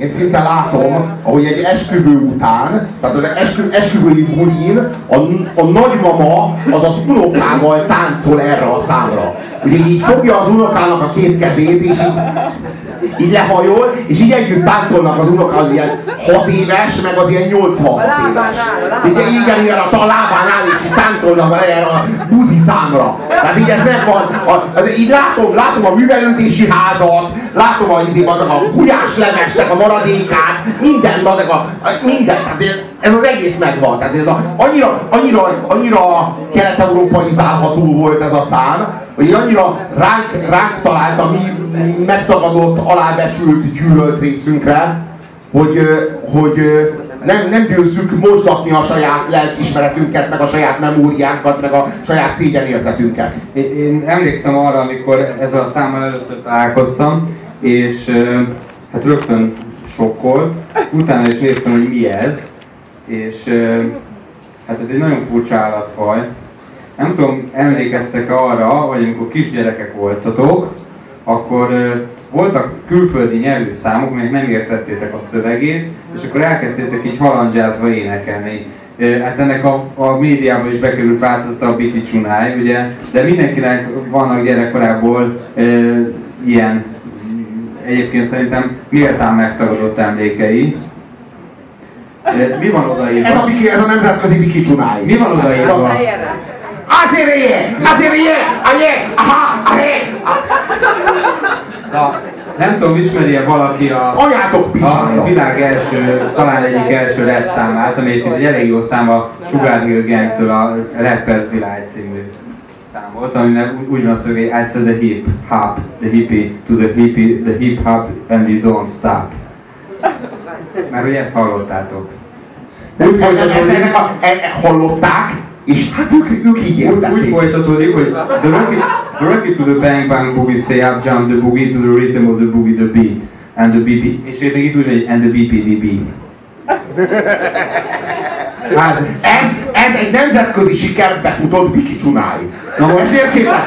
én szinte látom, ahogy egy esküvő után, tehát az eskü, esküvői bulin a, a nagymama az az unokával táncol erre a számra. Ugye így fogja az unokának a két kezét, és így, így lehajol, és így együtt táncolnak az unok, az ilyen 6 éves, meg az ilyen 86 éves. Ugye igen, igen, a lábán áll, és így táncolnak erre a buzi számra. Tehát így ez megvan, a, az, így látom, látom a művelődési házat, látom a, izé, a, a gulyás levesnek a maradékát, minden, azok minden, ez az egész megvan. Tehát ez a, annyira, annyira, annyira kelet-európai zálható volt ez a szám, hogy annyira ránk, ránk talált a mi megtagadott, alábecsült, gyűlölt részünkre, hogy, hogy nem, nem győzzük mosdatni a saját lelkiismeretünket, meg a saját memóriánkat, meg a saját szégyenérzetünket. Én, én emlékszem arra, amikor ezzel a számmal először találkoztam, és hát rögtön sokkolt, utána is néztem, hogy mi ez, és hát ez egy nagyon furcsa állatfaj. Nem tudom, emlékeztek arra, hogy amikor kisgyerekek voltatok, akkor voltak külföldi nyelvű számok, amelyek nem értettétek a szövegét, és akkor elkezdtétek így halandzsázva énekelni. Hát ennek a, a médiában is bekerült változata a Biti Csunály, ugye, de mindenkinek vannak gyerekkorából e, ilyen egyébként szerintem méltán megtagadott emlékei. E, mi van odaírva? Ez a, biki, ez a nemzetközi Biki Csunály. Mi van odaírva? Azért ilyen! Azért ilyen! Aha! Ahé! Na, nem tudom, ismeri-e valaki a, a világ első, talán egyik első rap számát, ami egy elég jó szám a Sugar Hill Gang-től a Rappers Delight című volt, aminek úgy van szó, hogy I said the hip hop, the hippie to the hippie, the hip hop and we don't stop. Mert ugye ezt hallottátok. Úgy, hogy ennek a, e, e, hallották, és hát ők, ők így értették. Úgy, úgy folytatódik, hogy the rocket, the rocket to the bang bang boogie say up jump the boogie to the rhythm of the boogie the beat and the BP, és én még itt úgy hogy and the BPDB. Hát, ez, ez egy nemzetközi sikert befutott Biki Csunály. Na most ezt értsétek?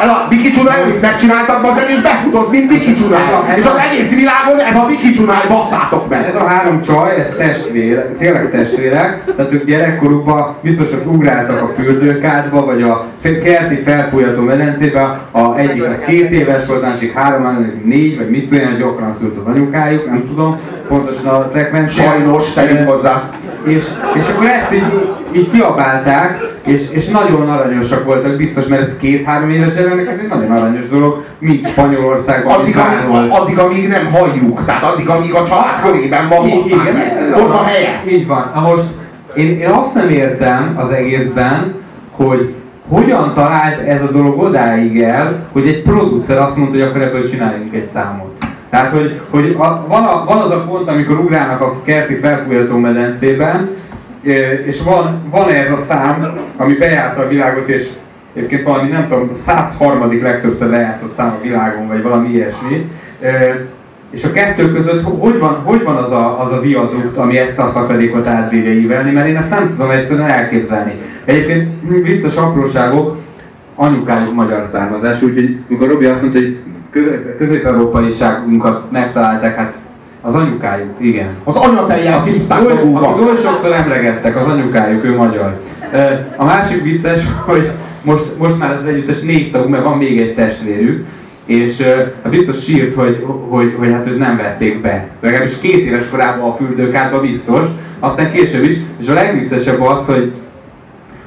Ez a Biki Csunály, amit megcsináltak maga, és befutott, mint Biki Csunály. És az egész világon ez a Biki Csunály, basszátok meg. Ez a három csaj, ez testvére, tényleg testvérek, tehát ők gyerekkorukban biztosan ugráltak a fürdőkádba, vagy a kerti felfújható medencébe, a egyik az két éves volt, másik három, négy, vagy mit tudom, gyakran szült az anyukájuk, nem tudom, pontosan a frekvencia. Sajnos, tegyünk hozzá. És, és akkor ezt így, így kiabálták, és, és nagyon aranyosak voltak, biztos, mert ez két-három éves gyereknek, ez egy nagyon aranyos dolog, mint Spanyolországban, addig, amíg, addig, amíg nem halljuk, tehát addig, amíg a család körében van így, igen, ott a helye. Így van. Na most én, én azt nem értem az egészben, hogy hogyan talált ez a dolog odáig el, hogy egy producer azt mondta, hogy akkor ebből csináljunk egy számot. Tehát, hogy, hogy a, van, a, van az a pont, amikor ugrálnak a kerti felfújható medencében, és van, van ez a szám, ami bejárta a világot, és egyébként valami, nem tudom, 103. legtöbbször lejátszott szám a világon, vagy valami ilyesmi. És a kettő között hogy van, hogy van az, a, az a viadukt, ami ezt a szakadékot átbírja ívelni, mert én ezt nem tudom egyszerűen elképzelni. Egyébként vicces apróságok, anyukájuk magyar származás, úgyhogy mikor Robi azt mondta, hogy közép-európaiságunkat megtalálták, hát az anyukájuk, igen. Az anyatejjel szívták magukat. Oly sokszor emlegettek, az anyukájuk, ő magyar. A másik vicces, hogy most, most már ez együttes négy tagú, mert van még egy testvérük, és uh, biztos sírt, hogy, hogy, hogy hát őt nem vették be. Legalábbis két éves korában a fürdőkádba biztos, aztán később is, és a legviccesebb az, hogy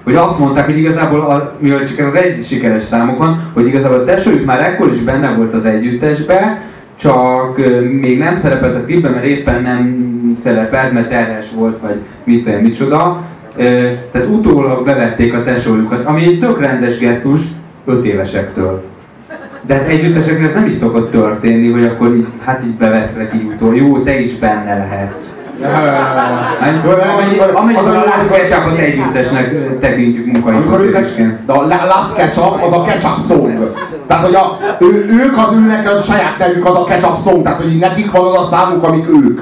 hogy azt mondták, hogy igazából, a, mivel csak ez az egy sikeres számuk van, hogy igazából a tesójuk már ekkor is benne volt az együttesbe, csak még nem szerepelt a klipben, mert éppen nem szerepelt, mert terhes volt, vagy mit tudom, micsoda. Tehát utólag bevették a tesójukat, ami egy tök rendes gesztus 5 évesektől. De hát együttesekre ez nem is szokott történni, hogy akkor így, hát így bevesznek így utól. Jó, te is benne lehetsz. Amennyire a Last Ketchupot együttesnek tekintjük munkaidőzésként. De a Last Ketchup az a ketchup song. Tehát, hogy a, ő, ők az az a saját nevük az a ketchup song. Tehát, hogy nekik van az a számuk, amik ők.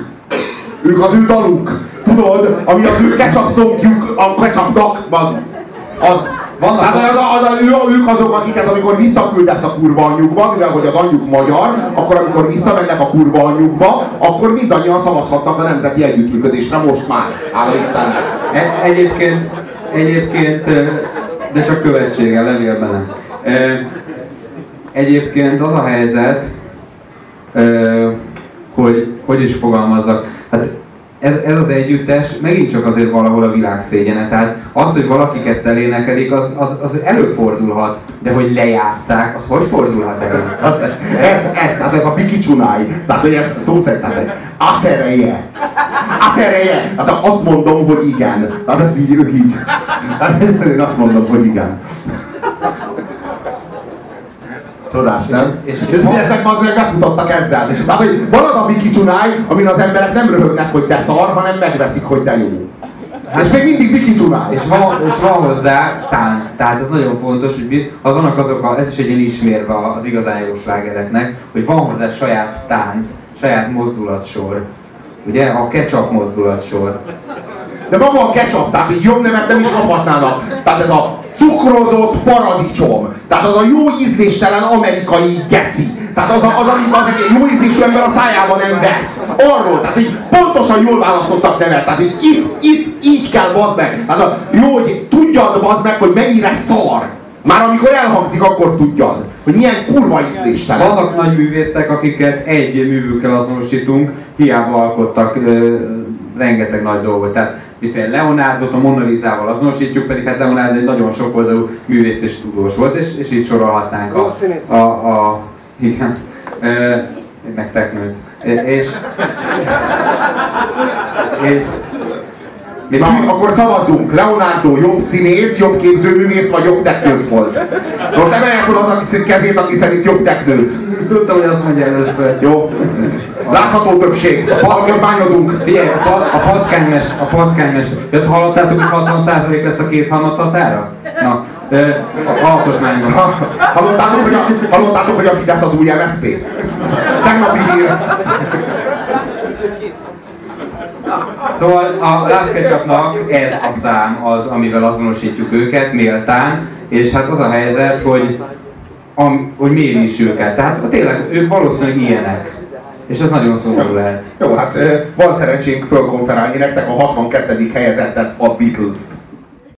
Ők az ő daluk. Tudod, ami az ő ketchup songjuk, a ketchupnak van. Az, Vannak Tehát az, az, az, ő, ők azok, akiket amikor visszaküldesz a kurva anyjukba, mivel hogy az anyjuk magyar, akkor amikor visszamennek a kurva anyjukba, akkor mindannyian szavazhatnak a nemzeti együttműködésre most már. Hála Istennek. E- egyébként, egyébként, de csak követséggel, levélben nem. E, Egyébként az a helyzet, hogy hogy is fogalmazzak, hát ez, ez az együttes megint csak azért valahol a világ szégyene. Tehát az, hogy valakik ezt elénekelik, az, az, az előfordulhat, de hogy lejátszák, az hogy fordulhat elő? Ez, ez, tehát ez a pikicsunáj. Tehát, hogy ez szó szerint, tehát aszereje. Aszereje. Tehát azt mondom, hogy igen. Tehát ezt így, ők így. Tehát én azt mondom, hogy igen. Csodás, nem? És, és, és ezek azért megmutattak ezzel. És tehát, hogy van az a Miki Csunáj, amin az emberek nem röhögnek, hogy te szar, hanem megveszik, hogy te jó. Hát, és még mindig Miki Csunáj. És van, és van hozzá tánc. Tehát ez nagyon fontos, hogy mit, az vannak azok, a, ez is egy ilyen ismérve az igazán jó slágereknek, hogy van hozzá saját tánc, saját mozdulatsor. Ugye? A ketchup mozdulatsor. De maga a ketchup, tehát így jobb nevet nem is kaphatnának. Tehát ez a cukrozott paradicsom. Tehát az a jó ízléstelen amerikai geci. Tehát az, a, az amit az egy jó ízlésű ember a szájában nem vesz. Arról, tehát így pontosan jól választottak nevet. Tehát így, itt, itt, így kell bazd meg. Hát a, jó, hogy tudjad bazd meg, hogy mennyire szar. Már amikor elhangzik, akkor tudjad, hogy milyen kurva ízléstelen. Vannak nagy művészek, akiket egy művükkel azonosítunk, hiába alkottak ö, rengeteg nagy dolgot. Tehát itt Leonardo-t a Mona Lisa-val azonosítjuk, pedig hát Leonardo egy nagyon sokoldalú művész és tudós volt, és, és így sorolhatnánk a, a, a, igen, e, meg teknőt. És, és, Na, akkor szavazunk. Leonardo jobb színész, jobb képzőművész, vagy jobb teknőc volt. Most emeljek fel az aki kezét, aki szerint jobb teknőc. Tudtam, hogy azt mondja először. Jó. Látható többség. Alkotmányozunk. Figyelj, a, patkánymes, a patkánymes. Jött hallottátok, hogy 60% lesz a két halmattatára? Na, alkotmányban. Hallottátok, hogy a, hallottátok, hogy a Fidesz az új MSZP? Tegnapi hír. Szóval a Lászkecsapnak ez a szám az, amivel azonosítjuk őket méltán, és hát az a helyzet, hogy, am, hogy méri is őket. Tehát tényleg ők valószínűleg ilyenek. És ez nagyon szomorú lehet. Jó, hát van szerencsénk fölkonferálni nektek a 62. helyezettet a Beatles.